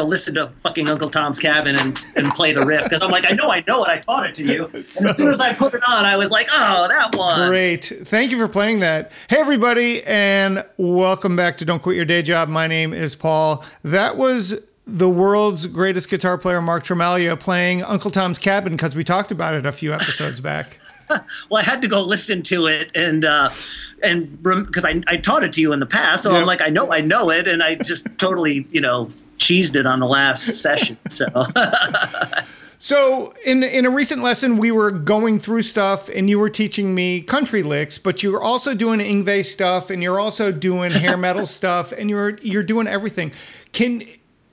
to listen to fucking Uncle Tom's Cabin and, and play the riff because I'm like I know I know it I taught it to you. And as soon as I put it on, I was like, oh, that one. Great. Thank you for playing that. Hey, everybody, and welcome back to Don't Quit Your Day Job. My name is Paul. That was the world's greatest guitar player, Mark Tremalgia, playing Uncle Tom's Cabin because we talked about it a few episodes back. well, I had to go listen to it and uh, and because I, I taught it to you in the past, so yep. I'm like I know I know it, and I just totally you know cheesed it on the last session. So. So in in a recent lesson, we were going through stuff, and you were teaching me country licks, but you were also doing Yngwie stuff, and you're also doing hair metal stuff, and you're you're doing everything. Can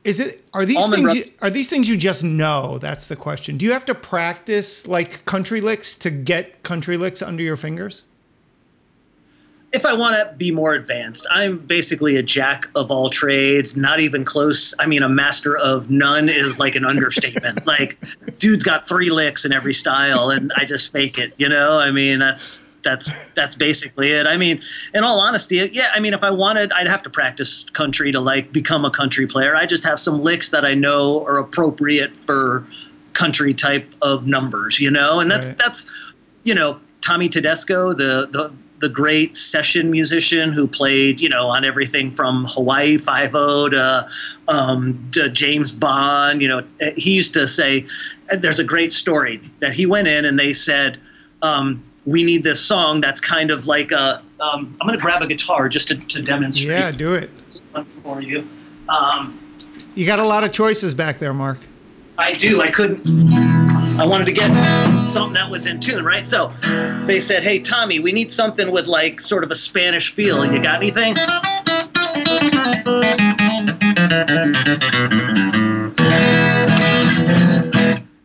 is it are these Almond things you, are these things you just know? That's the question. Do you have to practice like country licks to get country licks under your fingers? If I want to be more advanced, I'm basically a jack of all trades, not even close. I mean, a master of none is like an understatement. like, dude's got three licks in every style, and I just fake it. You know, I mean, that's that's that's basically it. I mean, in all honesty, yeah. I mean, if I wanted, I'd have to practice country to like become a country player. I just have some licks that I know are appropriate for country type of numbers, you know, and that's right. that's you know Tommy Tedesco, the the the great session musician who played, you know, on everything from Hawaii Five O to, um, to James Bond. You know, he used to say, "There's a great story that he went in and they said." Um, we need this song that's kind of like a. Um, I'm going to grab a guitar just to, to demonstrate. Yeah, do it. For you. Um, you got a lot of choices back there, Mark. I do. I couldn't. I wanted to get something that was in tune, right? So they said, "Hey, Tommy, we need something with like sort of a Spanish feel. You got anything?"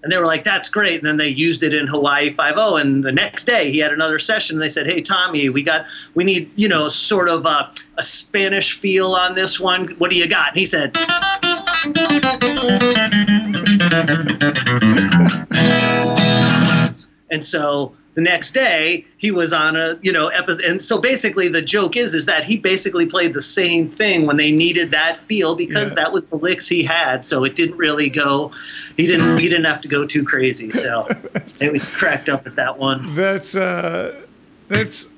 And they were like, that's great. And then they used it in Hawaii 5 And the next day he had another session and they said, hey, Tommy, we got, we need, you know, sort of a, a Spanish feel on this one. What do you got? And he said, and so the next day he was on a you know episode and so basically the joke is is that he basically played the same thing when they needed that feel because yeah. that was the licks he had. So it didn't really go he didn't he didn't have to go too crazy. So it was cracked up at that one. That's uh that's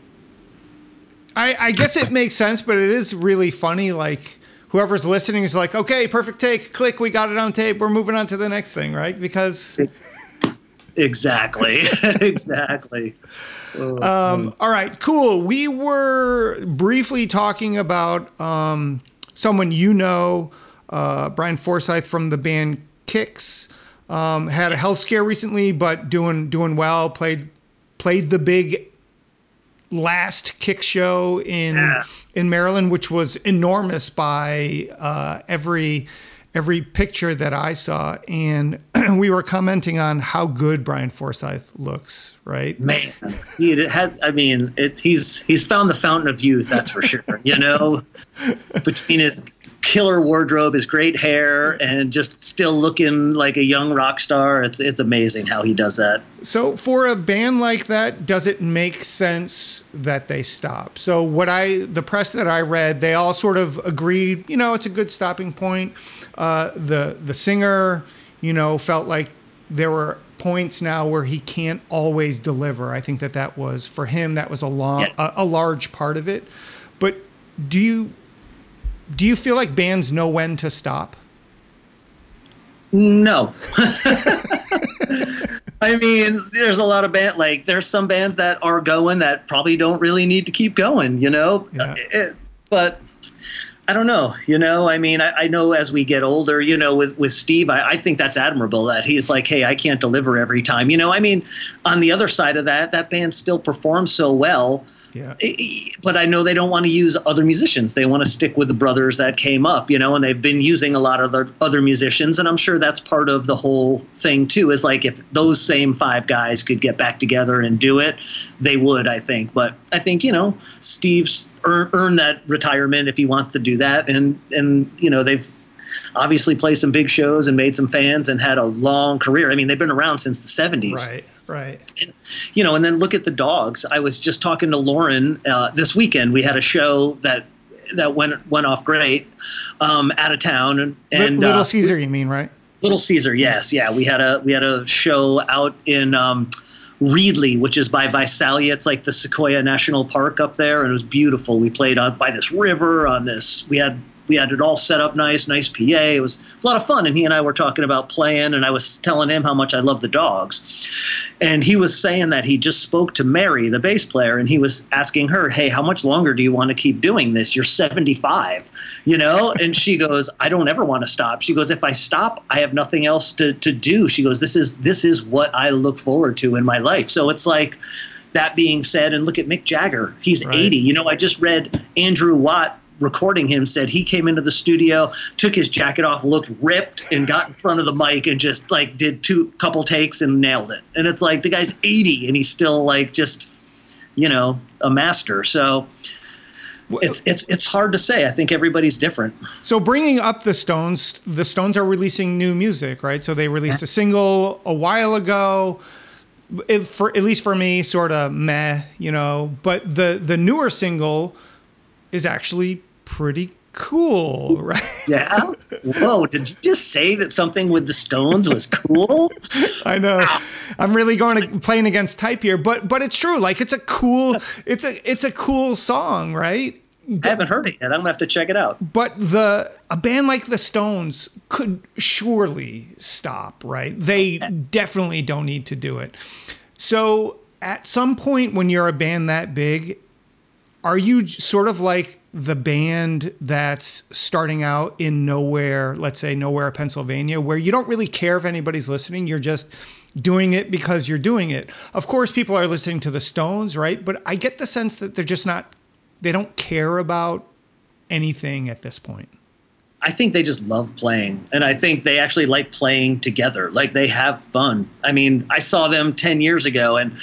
i i guess it makes sense but it is really funny like whoever's listening is like okay perfect take click we got it on tape we're moving on to the next thing right because Exactly. exactly. Um, all right, cool. We were briefly talking about um, someone you know, uh, Brian Forsythe from the band Kix. Um, had a health scare recently, but doing doing well. Played played the big last Kix show in yeah. in Maryland, which was enormous by uh, every every picture that I saw, and we were commenting on how good Brian Forsythe looks. Right, man, he had. I mean, it, he's he's found the fountain of youth. That's for sure. you know, between his killer wardrobe, his great hair, and just still looking like a young rock star. It's it's amazing how he does that. So for a band like that, does it make sense that they stop? So what I the press that I read, they all sort of agreed. You know, it's a good stopping point. Uh, the the singer, you know, felt like there were points now where he can't always deliver. I think that that was for him that was a long yeah. a, a large part of it. But do you do you feel like bands know when to stop? No. I mean, there's a lot of band like there's some bands that are going that probably don't really need to keep going, you know. Yeah. Uh, it, but I don't know. You know, I mean, I, I, know as we get older, you know, with, with Steve, I, I, think that's admirable that he's like, hey, I can't deliver every time. You know, I mean, on the other side of that, that band still performs so well yeah. But I know they don't want to use other musicians. They want to stick with the brothers that came up, you know, and they've been using a lot of other, other musicians. And I'm sure that's part of the whole thing, too, is like if those same five guys could get back together and do it, they would, I think. But I think, you know, Steve's earn, earned that retirement if he wants to do that. And, and you know, they've obviously played some big shows and made some fans and had a long career. I mean, they've been around since the 70s. Right. Right. And, you know, and then look at the dogs. I was just talking to Loren uh, this weekend. We had a show that that went went off great um, out of town and, and Little uh, Caesar, you mean, right? Little Caesar, yes, yeah. We had a we had a show out in um, Reedley, which is by Visalia. It's like the Sequoia National Park up there, and it was beautiful. We played on by this river on this. We had we had it all set up nice, nice PA. It was, it was a lot of fun. And he and I were talking about playing, and I was telling him how much I love the dogs. And he was saying that he just spoke to Mary, the bass player, and he was asking her, Hey, how much longer do you want to keep doing this? You're 75, you know? And she goes, I don't ever want to stop. She goes, If I stop, I have nothing else to, to do. She goes, This is this is what I look forward to in my life. So it's like that being said, and look at Mick Jagger. He's Right. 80. You know, I just read Andrew Watt recording him said he came into the studio, took his jacket off, looked ripped, and got in front of the mic and just like did two couple takes and nailed it. And it's like the guy's 80 and he's still like just, you know, a master. So it's it's it's hard to say. I think everybody's different. So bringing up the Stones, the Stones are releasing new music, right? So they released a single a while ago. It, for at least for me, sort of meh, you know. But the the newer single is actually pretty cool, right? Yeah. Whoa! Did you just say that something with the Stones was cool? I know. I'm really going to playing against type here, but but it's true. Like it's a cool, it's a it's a cool song, right? I haven't heard it yet. I'm gonna have to check it out. But the a band like the Stones could surely stop, right? They oh, definitely don't need to do it. So at some point when you're a band that big, are you sort of like the band that's starting out in nowhere, let's say nowhere, Pennsylvania, where you don't really care if anybody's listening, you're just doing it because you're doing it. Of course, people are listening to the Stones, right? But I get the sense that they're just not, they don't care about anything at this point. I think they just love playing, and I think they actually like playing together. Like they have fun. I mean, I saw them ten years ago, and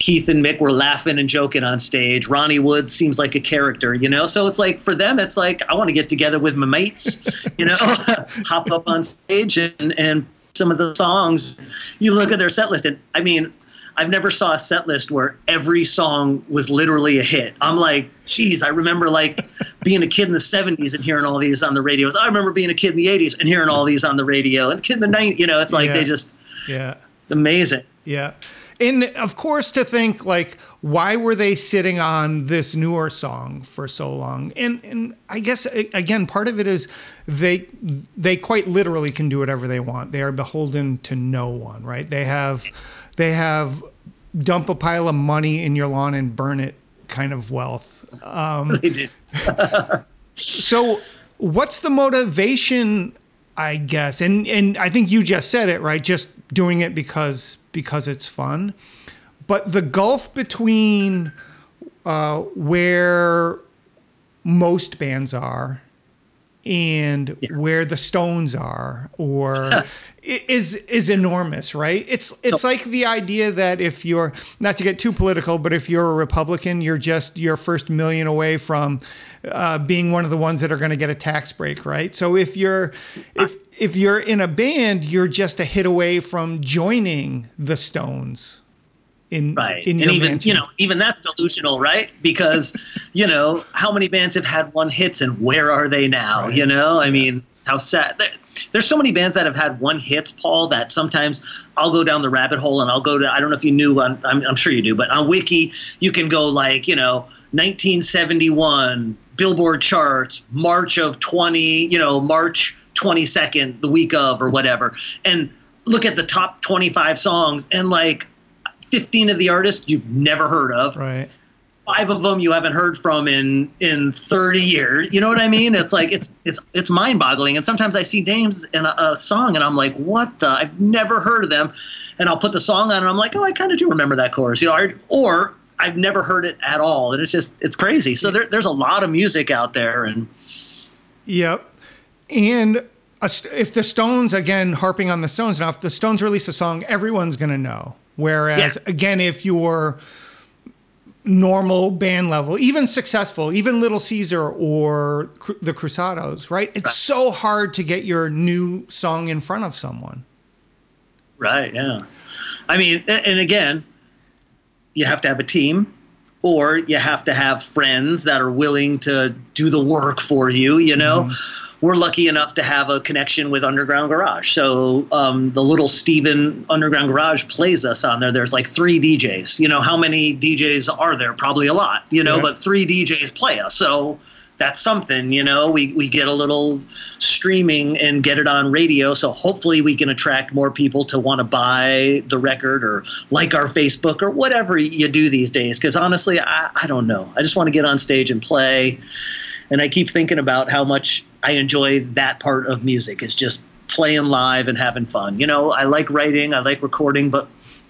Keith and Mick were laughing and joking on stage. Ronnie Wood seems like a character, you know. So it's like for them, it's like I want to get together with my mates, you know, hop up on stage and and some of the songs. You look at their set list, and I mean. I've never saw a set list where every song was literally a hit. I'm like, geez, I remember like being a kid in the 70s and hearing all these on the radios. I remember being a kid in the 80s and hearing all these on the radio. And the kid in the 90s, you know, it's like Yeah. they just, Yeah. it's amazing. Yeah. And of course, to think like, why were they sitting on this newer song for so long? And and I guess again, part of it is they they quite literally can do whatever they want. They are beholden to no one, right? They have they have dump a pile of money in your lawn and burn it kind of wealth. Um, they did. So, what's the motivation? I guess, and and I think you just said it right. Just doing it because because it's fun, but the gulf between uh, where most bands are and where the Stones are, or is is enormous, right? It's it's like the idea that if you're not to get too political, but if you're a Republican, you're just your first million away from uh, being one of the ones that are going to get a tax break, right? So if you're if if you're in a band, you're just a hit away from joining the Stones. In, Right. in and even, mansion. you know, even that's delusional, right? Because, you know, how many bands have had one hits and where are they now? You know, I mean, how sad. There, there's so many bands that have had one hits, Paul, that sometimes I'll go down the rabbit hole and I'll go to, I don't know if you knew, on, I'm, I'm sure you do, but on Wiki, you can go like, you know, 1971, Billboard charts, March of 20, you know, March 22nd, the week of or whatever. And look at the top 25 songs and like 15 of the artists you've never heard of. Right. five of them you haven't heard from in in 30 years. You know what i mean? It's like it's it's it's mind-boggling. And sometimes i see names in a, a song and i'm like what the? I've never heard of them. And i'll put the song on and i'm like oh i kind of do remember that chorus you know I- or i've never heard it at all. And it's just it's crazy. So there, there's a lot of music out there and Yep. And if the Stones, again, harping on the Stones now, if the Stones release a song, everyone's going to know. Whereas, Yeah. again, if you're normal band level, even successful, even Little Caesar or Cru- the Cruzados, right? It's so hard to get your new song in front of someone. Right. Yeah. I mean, and again, you have to have a team. Or you have to have friends that are willing to do the work for you you know? Mm-hmm. we're lucky enough to have a connection with underground garage. So um, the little steven underground garage plays us on there. There's like three djs you know how many djs are there? Probably a lot you know yeah. but three djs play us. So that's something, you know. We we get a little streaming and get it on radio, so hopefully we can attract more people to want to buy the record or like our Facebook or whatever you do these days. Because honestly, I, I don't know. I just want to get on stage and play, and I keep thinking about how much I enjoy that part of music. It's just playing live and having fun. You know, I like writing, I like recording, but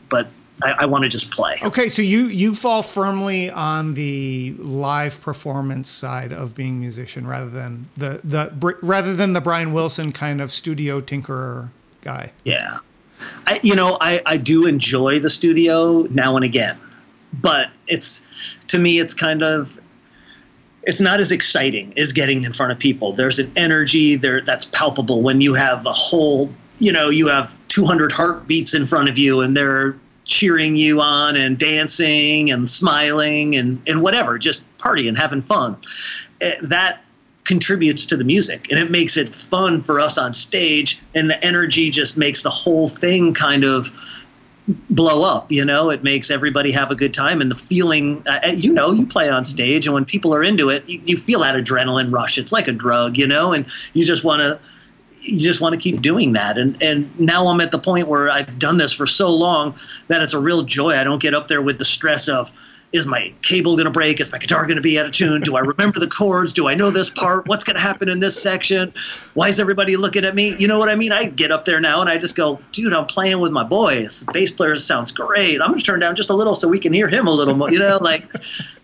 but I, I want to just play. Okay, so you you fall firmly on the live performance side of being a musician rather than the the rather than the Brian Wilson kind of studio tinkerer guy. Yeah, I you know I I do enjoy the studio now and again, but it's to me it's kind of it's not as exciting as getting in front of people. There's an energy there that's palpable when you have a whole, you know, you have 200 heartbeats in front of you and they're cheering you on and dancing and smiling and, and whatever, just partying, having fun. Eh, that contributes to the music and it makes it fun for us on stage and the energy just makes the whole thing kind of blow up you know? It makes everybody have a good time and the feeling uh, you know you play on stage and when people are into it you, you feel that adrenaline rush. It's like a drug you know? And you just want to you just want to keep doing that. And and now I'm at the point where I've done this for so long that it's a real joy. I don't get up there with the stress of is my cable going to break? Is my guitar going to be out of tune? Do I remember the chords? Do I know this part? What's going to happen in this section? Why is everybody looking at me? You know what I mean? I get up there now and I just go, dude, I'm playing with my boys. The bass player sounds great. I'm going to turn down just a little so we can hear him a little more. You know, like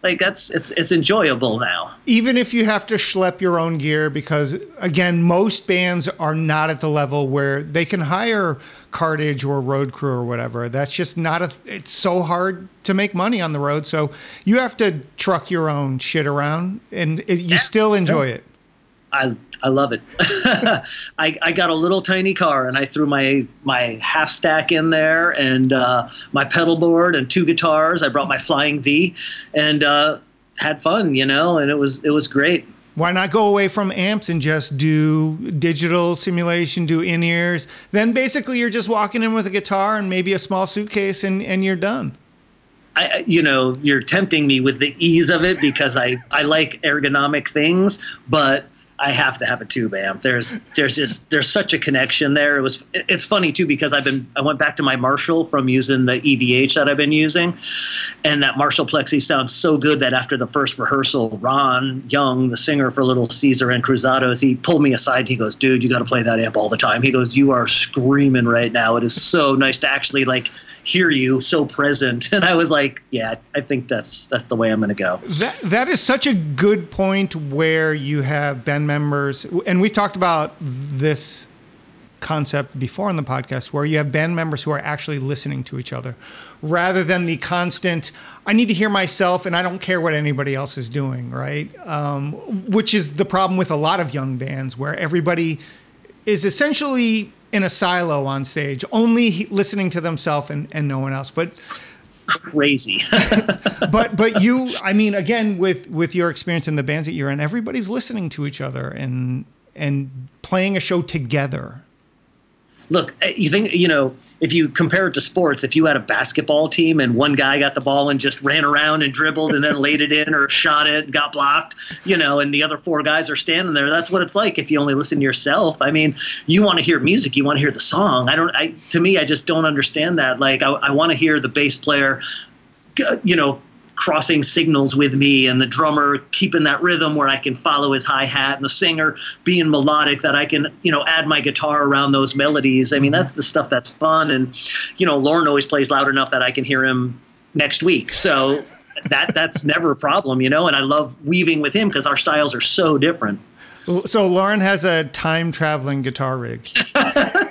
like that's it's it's enjoyable now. Even if you have to schlep your own gear, because again, most bands are not at the level where they can hire cartage or road crew or whatever. That's just not a. It's so hard to make money on the road, so you have to truck your own shit around, and it, you yeah. still enjoy yeah. it. I I love it. I, I got a little tiny car and I threw my my half stack in there and uh, my pedal board and two guitars. I brought my Flying V and uh, had fun, you know, and it was it was great. Why not go away from amps and just do digital simulation, do in ears? Then basically you're just walking in with a guitar and maybe a small suitcase and, and you're done. I, you know, you're tempting me with the ease of it because I, I like ergonomic things, but I have to have a tube amp. There's there's just there's such a connection there. It was it's funny too because I've been I went back to my Marshall from using the EVH that I've been using, and that Marshall Plexi sounds so good that after the first rehearsal, Ron Young, the singer for Little Caesar and Cruzados, he pulled me aside. He goes, "Dude, you got to play that amp all the time." He goes, "You are screaming right now. It is so nice to actually like." hear you so present and i was like yeah i think that's that's the way i'm going to go that that is such a good point where you have members and we've talked about this concept before on the podcast where you have band members who are actually listening to each other rather than the constant i need to hear myself and i don't care what anybody else is doing right um, which is the problem with a lot of young bands where everybody is essentially in a silo on stage, only listening to themselves and, and no one else. But crazy. but but you, I mean, again, with with your experience in the bands that you're in, everybody's listening to each other and and playing a show together look, eh, you think, you know, if you compare it to sports, if you had a basketball team and one guy got the ball and just ran around and dribbled and then laid it in or shot it, got blocked, you know, and the other four guys are standing there, that's what it's like if you only listen to yourself. I mean, you want to hear music, you want to hear the song. I don't, I, to me, I just don't understand that. Like, I, I want to hear the bass player, you know, crossing signals with me and the drummer keeping that rhythm where I can follow his hi hat and the singer being melodic that I can, you know, add my guitar around those melodies. I mean, that's the stuff that's fun. And, you know, Loren always plays loud enough that I can hear him next week. So that that's never a problem, you know, and I love weaving with him because our styles are so different. So Loren has a time traveling guitar rig.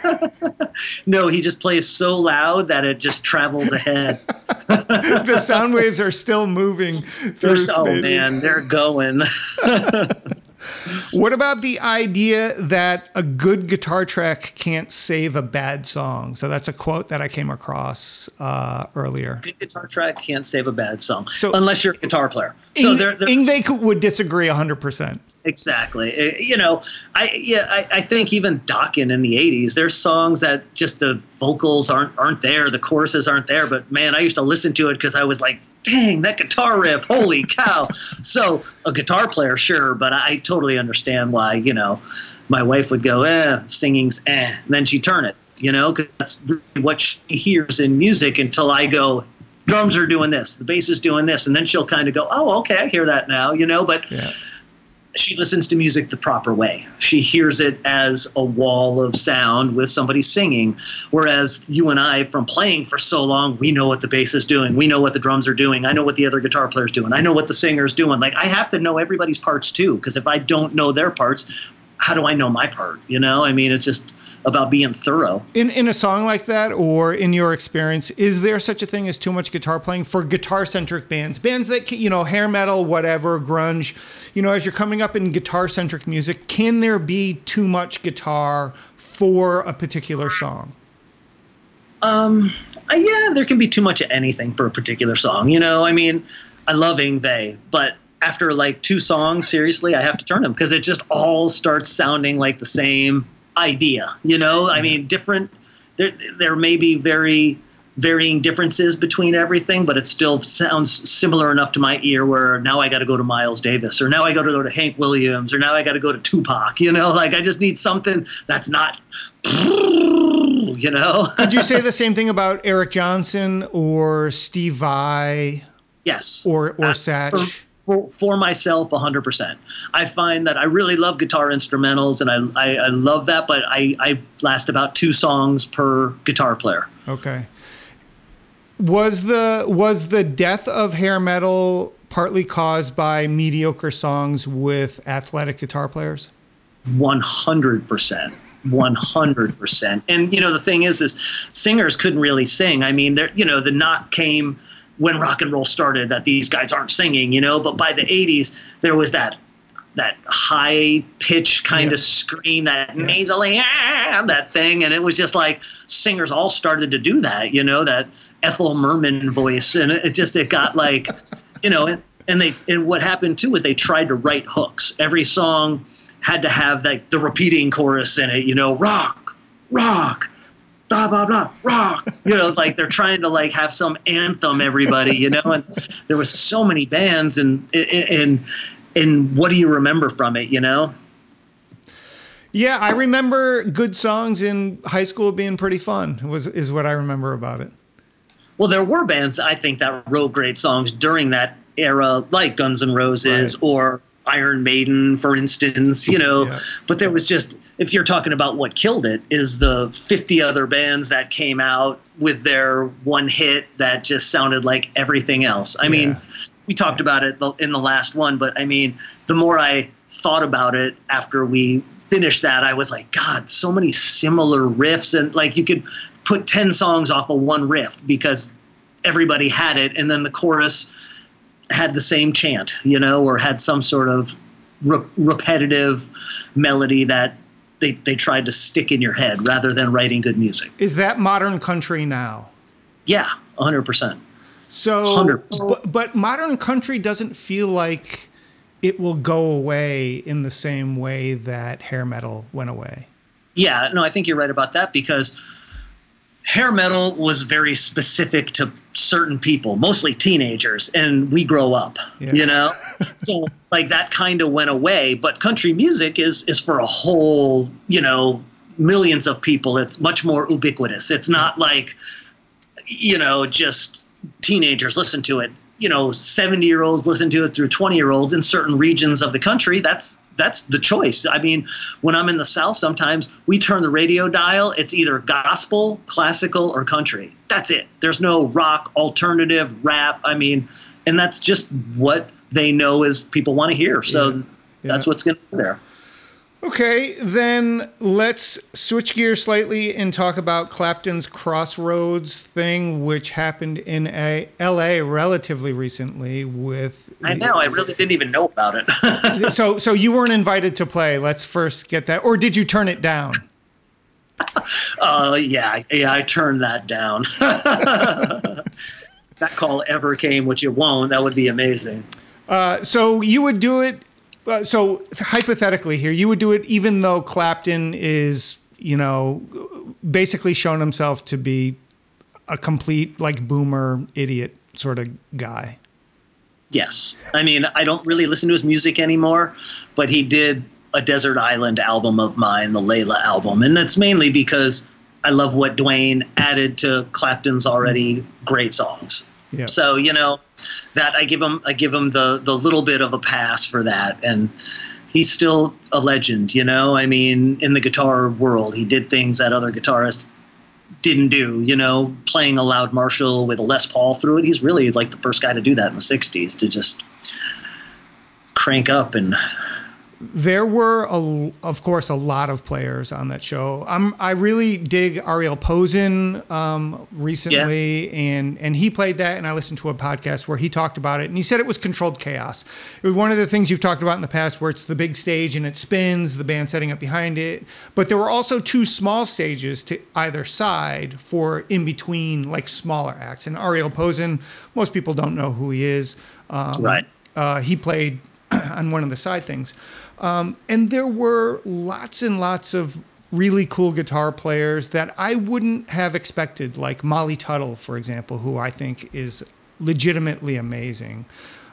no, he just plays so loud that it just travels ahead. the sound waves are still moving through they're, space. Oh man, they're going. What about the idea that a good guitar track can't save a bad song? So that's a quote that I came across uh, earlier. Good guitar track can't save a bad song, so unless you're a guitar player. So Ing- there, Yngwie would disagree 100%. Exactly. Uh, You know, I yeah, I, I think even Dokken in the '80s, there's songs that just the vocals aren't aren't there, the choruses aren't there. But man, I used to listen to it because I was like, dang, that guitar riff, holy cow! So a guitar player, sure, but I totally understand why. You know, my wife would go, eh, singing's eh, and then she'd turn it. You know, because that's really what she hears in music until I go. Drums are doing this, the bass is doing this, and then she'll kind of go, "Oh, okay, I hear that now," you know. But Yeah. She listens to music the proper way. She hears it as a wall of sound with somebody singing. Whereas you and I, from playing for so long, we know what the bass is doing. We know what the drums are doing. I know what the other guitar player's doing. I know what the singer's doing. Like I have to know everybody's parts too, because if I don't know their parts, how do I know my part? You know, I mean, it's just about being thorough. In in a song like that, or in your experience, is there such a thing as too much guitar playing for guitar centric bands? Bands that you know, hair metal, whatever, grunge. You know, as you're coming up in guitar centric music, can there be too much guitar for a particular song? Um, yeah, there can be too much of anything for a particular song. You know, I mean, I love Yngwie, but after like two songs, seriously, I have to turn them because it just all starts sounding like the same idea. You know, I mean, different. There, there may be very varying differences between everything, but it still sounds similar enough to my ear. Where now I got to go to Miles Davis, or now I got to go to Hank Williams, or now I got to go to Tupac. You know, like I just need something that's not. You know. Could you say the same thing about Eric Johnson or Steve Vai Yes. or or Uh, Satch? For, for, myself, 100%. I find that I really love guitar instrumentals and I, I, I love that, but I, I last about two songs per guitar player. Okay. Was the was the death of hair metal partly caused by mediocre songs with athletic guitar players? 100%. 100%. And, you know, the thing is, is singers couldn't really sing. I mean, there, you know, the knock came when rock and roll started that these guys aren't singing, you know, but by the 80s, there was that that high pitch kind Yeah. of scream, that nasally ah, that thing, and it was just like singers all started to do that, you know, that Ethel Merman voice, and it just it got like, you know, and, and they and what happened too is they tried to write hooks. Every song had to have like the repeating chorus in it, you know, rock, rock, blah blah blah, rock. You know, like they're trying to like have some anthem, everybody, you know. And there was so many bands, and and and what do you remember from it, you know? Yeah, I remember good songs in high school being pretty fun. Was is what I remember about it. Well, there were bands I think that wrote great songs during that era, like Guns N' Roses Right. or Iron Maiden, for instance, you know. Yeah. But there was just, if you're talking about what killed it, is the 50 other bands that came out with their one hit that just sounded like everything else. I mean, we talked about it in the last one, but I mean, the more I thought about it after we finished that, I was like, God, so many similar riffs. And like you could put 10 songs off of one riff because everybody had it. And then the chorus had the same chant, you know, or had some sort of re- repetitive melody that they, they tried to stick in your head rather than writing good music. Is that modern country now? Yeah, 100%. So, 100%. but, but modern country doesn't feel like it will go away in the same way that hair metal went away. Yeah, no, I think you're right about that because hair metal was very specific to certain people, mostly teenagers, and we grow up, Yeah. you know? so like that kind of went away, but country music is is for a whole, you know, millions of people. It's much more ubiquitous. It's not like you know, just teenagers listen to it. You know, 70 year olds listen to it through 20 year olds in certain regions of the country. That's that's the choice. I mean, when I'm in the South, sometimes we turn the radio dial. It's either gospel, classical, or country. That's it. There's no rock, alternative, rap. I mean, and that's just what they know is people want to hear. So Yeah. that's what's going to be there. Okay, then let's switch gears slightly and talk about Clapton's Crossroads thing, which happened in a LA relatively recently. With I know, I really didn't even know about it. so, so you weren't invited to play. Let's first get that, or did you turn it down? Uh, yeah, yeah, I turned that down. that call ever came, which it won't. That would be amazing. Uh, so you would do it uh, so hypothetically here, you would do it even though Clapton is, you know, basically shown himself to be a complete like boomer idiot sort of guy. Yes. I mean, I don't really listen to his music anymore, but he did a Desert Island album of mine, the Layla album. And that's mainly because I love what Duane added to Clapton's already great songs. Yeah. So, you know, that I give him I give him the the little bit of a pass for that and he's still a legend, you know? I mean, in the guitar world, he did things that other guitarists didn't do, you know, playing a loud Marshall with a Les Paul through it. He's really like the first guy to do that in the 60s to just crank up and there were, a, of course, a lot of players on that show. I'm, I really dig Ariel Posen um, recently, yeah. and and he played that, and I listened to a podcast where he talked about it, and he said it was controlled chaos. It was one of the things you've talked about in the past, where it's the big stage and it spins, the band setting up behind it, but there were also two small stages to either side for in between, like smaller acts. And Ariel Posen, most people don't know who he is. Um, right. Uh, he played on one of the side things. Um, and there were lots and lots of really cool guitar players that I wouldn't have expected, like Molly Tuttle, for example, who I think is legitimately amazing.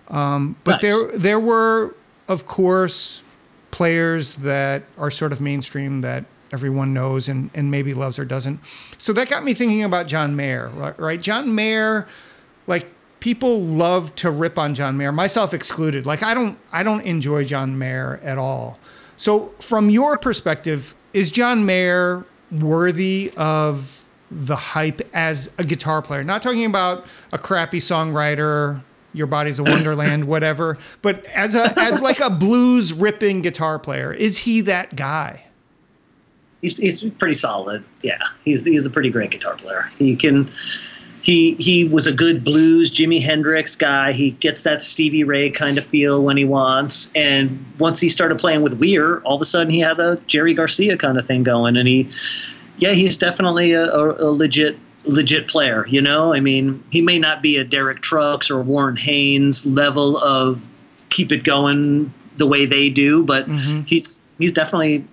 Um, but nice. there, there were, of course, players that are sort of mainstream that everyone knows and, and maybe loves or doesn't. So that got me thinking about John Mayer, right? John Mayer, like people love to rip on John Mayer, myself excluded. Like I don't I don't enjoy John Mayer at all. So from your perspective, is John Mayer worthy of the hype as a guitar player? Not talking about a crappy songwriter, your body's a wonderland, whatever, but as a as like a blues ripping guitar player, is he that guy? He's, he's pretty solid. Yeah, he's he's a pretty great guitar player. He can he he was a good blues Jimi Hendrix guy. He gets that Stevie Ray kind of feel when he wants. And once he started playing with Weir, all of a sudden he had a Jerry Garcia kind of thing going. And he, yeah, he's definitely a, a, a legit legit player. You know, I mean, he may not be a Derek Trucks or Warren Haynes level of keep it going the way they do, but mm-hmm. he's he's definitely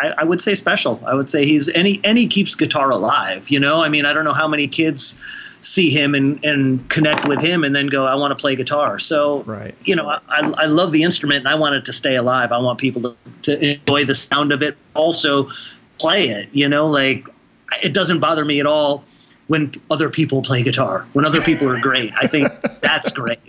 I, I, would say special. I would say he's and he and he keeps guitar alive. You know, I mean, I don't know how many kids see him and, and connect with him and then go, I want to play guitar. So, right. you know, I, I love the instrument and I want it to stay alive. I want people to, to enjoy the sound of it, also play it, you know, like it doesn't bother me at all when other people play guitar, when other people are great. I think that's great.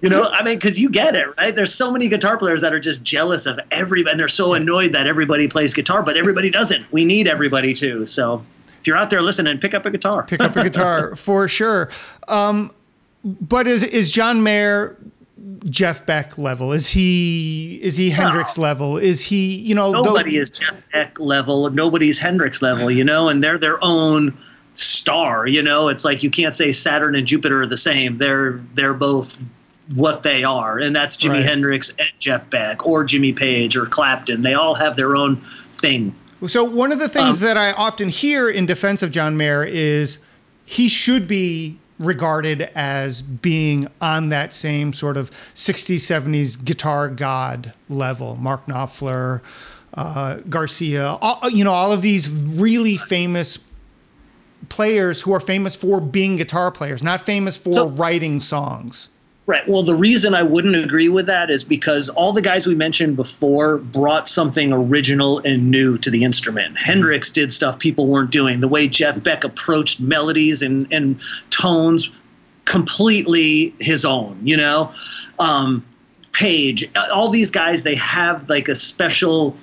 You know, I mean, because you get it, right? There's so many guitar players that are just jealous of everybody, and they're so annoyed that everybody plays guitar, but everybody doesn't. We need everybody too. So if you're out there listening, pick up a guitar. Pick up a guitar for sure. Um, but is is John Mayer Jeff Beck level? Is he is he Hendrix no. level? Is he you know nobody is Jeff Beck level. Nobody's Hendrix level. You know, and they're their own star. You know, it's like you can't say Saturn and Jupiter are the same. They're they're both what they are, and that's Jimi right. Hendrix and Jeff Beck or Jimmy Page or Clapton. They all have their own thing. So one of the things um, that I often hear in defense of John Mayer is he should be regarded as being on that same sort of 60s 70s guitar god level mark knopfler uh, garcia all, you know all of these really famous players who are famous for being guitar players not famous for so, writing songs Right. Well, the reason I wouldn't agree with that is because all the guys we mentioned before brought something original and new to the instrument. Hendrix did stuff people weren't doing. The way Jeff Beck approached melodies and, and tones, completely his own, you know? Um, Page, all these guys, they have like a special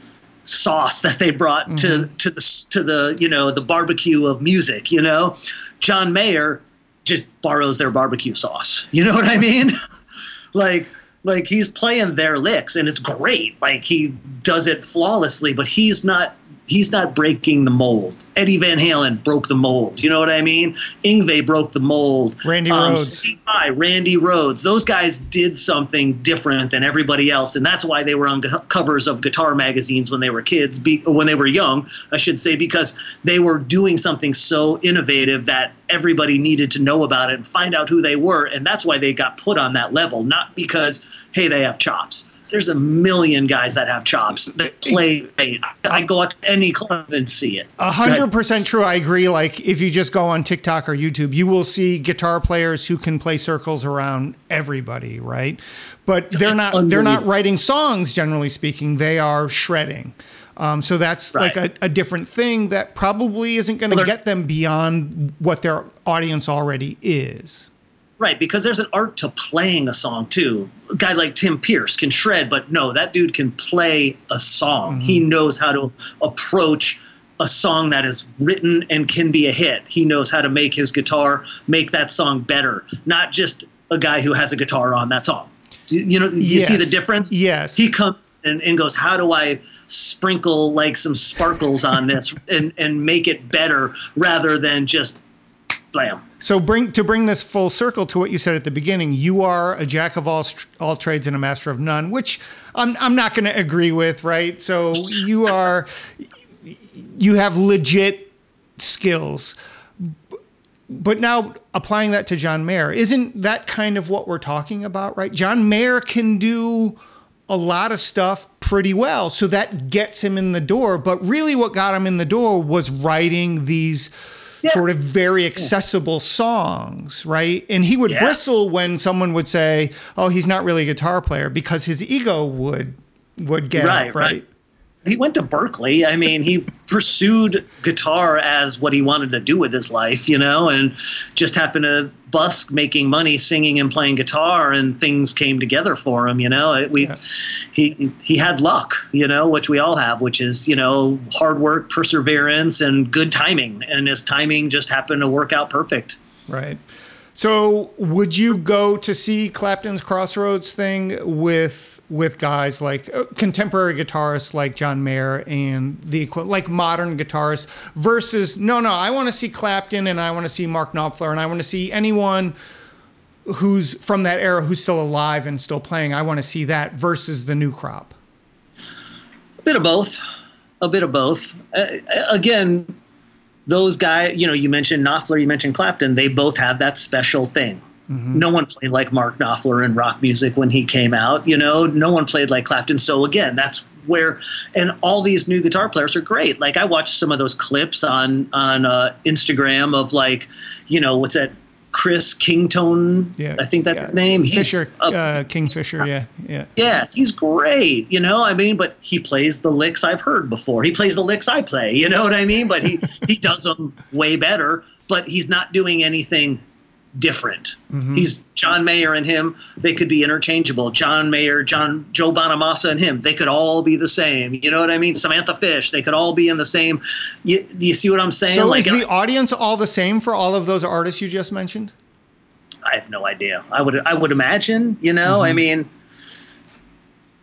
sauce that they brought mm-hmm. to to the to the you know the barbecue of music you know john mayer just borrows their barbecue sauce. You know what I mean? like like he's playing their licks and it's great. Like he does it flawlessly, but he's not he's not breaking the mold. Eddie Van Halen broke the mold. You know what I mean? Yngwie broke the mold. Randy um, Rhoads. Hi, Randy Rhoads. Those guys did something different than everybody else, and that's why they were on covers of guitar magazines when they were kids, be, when they were young, I should say, because they were doing something so innovative that everybody needed to know about it and find out who they were, and that's why they got put on that level, not because hey they have chops there's a million guys that have chops that play. I go out to any club and see it. A hundred percent true. I agree. Like if you just go on TikTok or YouTube, you will see guitar players who can play circles around everybody, right? But they're not. They're not writing songs. Generally speaking, they are shredding. Um, so that's right. like a, a, different thing that probably isn't going to well, get them beyond what their audience already is. Right, because there's an art to playing a song too. A guy like Tim Pierce can shred, but no, that dude can play a song. Mm-hmm. He knows how to approach a song that is written and can be a hit. He knows how to make his guitar make that song better, not just a guy who has a guitar on that song. You know, you yes. see the difference? Yes. He comes and, and goes, How do I sprinkle like some sparkles on this and, and make it better rather than just blam. So bring to bring this full circle to what you said at the beginning. You are a jack of all all trades and a master of none, which I'm I'm not going to agree with, right? So you are you have legit skills. But now applying that to John Mayer, isn't that kind of what we're talking about, right? John Mayer can do a lot of stuff pretty well. So that gets him in the door. But really, what got him in the door was writing these yeah. sort of very accessible songs, right? And he would yeah. bristle when someone would say, "Oh, he's not really a guitar player," because his ego would would get right, up, right? right he went to Berklee. I mean, he pursued guitar as what he wanted to do with his life, you know, and just happened to busk making money singing and playing guitar, and things came together for him. You know, we yeah. he he had luck, you know, which we all have, which is you know hard work, perseverance, and good timing, and his timing just happened to work out perfect. Right. So, would you go to see Clapton's Crossroads thing with? With guys like uh, contemporary guitarists like John Mayer and the like modern guitarists versus no no I want to see Clapton and I want to see Mark Knopfler and I want to see anyone who's from that era who's still alive and still playing. I want to see that versus the new crop. A bit of both. A bit of both. Uh, again those guys you know you mentioned Knopfler you mentioned Clapton they both have that special thing Mm-hmm. No one played like Mark Knopfler in rock music when he came out. You know, no one played like Clapton. So again, that's where, and all these new guitar players are great. Like I watched some of those clips on on uh, Instagram of like, you know, what's that? Chris Kingtone, yeah, I think that's yeah. his name. He's Fisher, uh, Kingfisher, yeah, yeah, yeah. He's great, you know. I mean, but he plays the licks I've heard before. He plays the licks I play, you know what I mean? But he he does them way better. But he's not doing anything different. Mm-hmm. He's John Mayer and him. They could be interchangeable. John Mayer, John Joe Bonamassa and him. They could all be the same. You know what I mean? Samantha Fish. They could all be in the same. You, you see what I'm saying? So like, is the audience all the same for all of those artists you just mentioned? I have no idea. I would I would imagine. You know, mm-hmm. I mean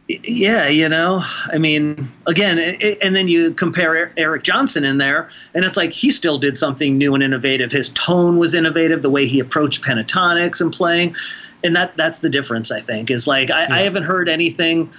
yeah, you know, I mean, again, it, and then you compare Eric Johnson in there, and it's like he still did something new and innovative. His tone was innovative, the way he approached pentatonics and playing, and that that's the difference. I think is like I, yeah. I haven't heard anything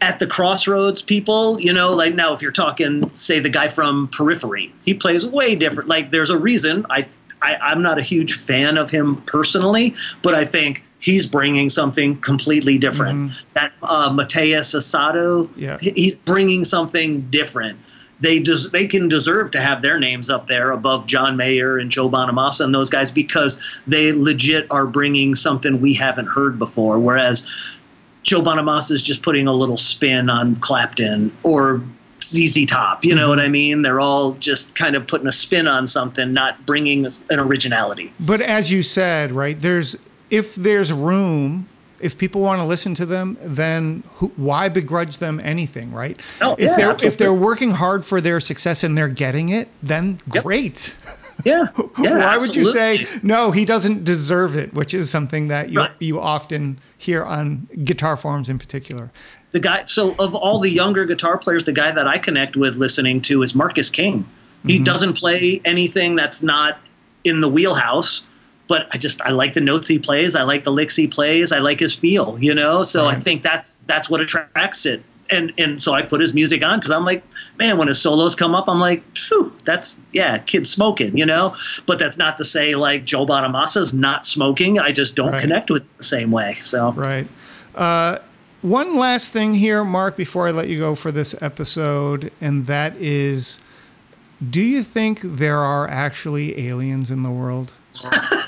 at the crossroads people you know like now if you're talking say the guy from periphery he plays way different like there's a reason i, I i'm not a huge fan of him personally but i think he's bringing something completely different. Mm-hmm. That uh, Mateus Asato, yeah. he's bringing something different. They des- they can deserve to have their names up there above John Mayer and Joe Bonamassa and those guys because they legit are bringing something we haven't heard before. Whereas Joe Bonamassa is just putting a little spin on Clapton or ZZ Top. You know mm-hmm. what I mean? They're all just kind of putting a spin on something, not bringing an originality. But as you said, right, there's if there's room if people want to listen to them, then who, why begrudge them anything, right? Oh, if yeah, they're absolutely. if they're working hard for their success and they're getting it, then yep. great. Yeah. yeah Why would you say no? He doesn't deserve it, which is something that you Right. you often hear on guitar forums in particular. the guy so of all the younger guitar players the guy that i connect with listening to is marcus king he mm-hmm. doesn't play anything that's not in the wheelhouse but i just i like the notes he plays. I like the licks he plays. I like his feel you know? So i think that's that's what attracts it. And and so i put his music on because i'm like man when his solos come up i'm like phew that's yeah kid smoking you know? But that's not to say like joe bonamassa's not smoking. I just don't Right. connect with the same way so. Right. Uh, one last thing here, Mark, before I let you go for this episode, and that is do you think there are actually aliens in the world?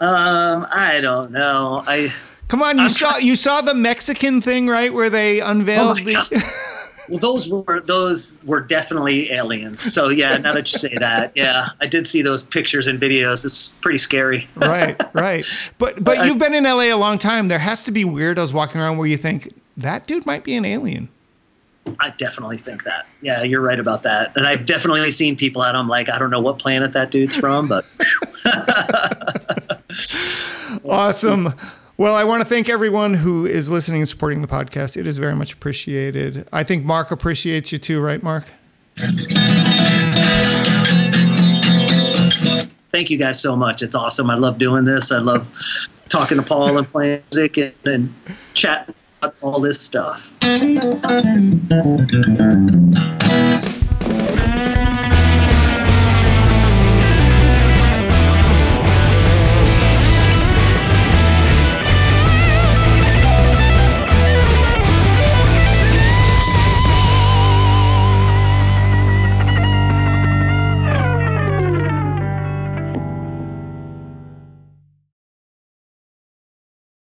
um i don't know i Come on, you I'm saw you saw the Mexican thing, right, where they unveiled Oh the Well, those were those were definitely aliens. So yeah, now that you say that, yeah, I did see those pictures and videos. It's pretty scary. right, right. But but you've been in LA a long time. There has to be weirdos walking around where you think that dude might be an alien. I definitely think that. Yeah, you're right about that. And I've definitely seen people out. I'm like, I don't know what planet that dude's from, but Awesome. Well, I want to thank everyone who is listening and supporting the podcast. It is very much appreciated. I think Mark appreciates you too, right, Mark? thank you guys so much. It's awesome. I love doing this. I love talking to Paul and playing music and, and chatting all this stuff.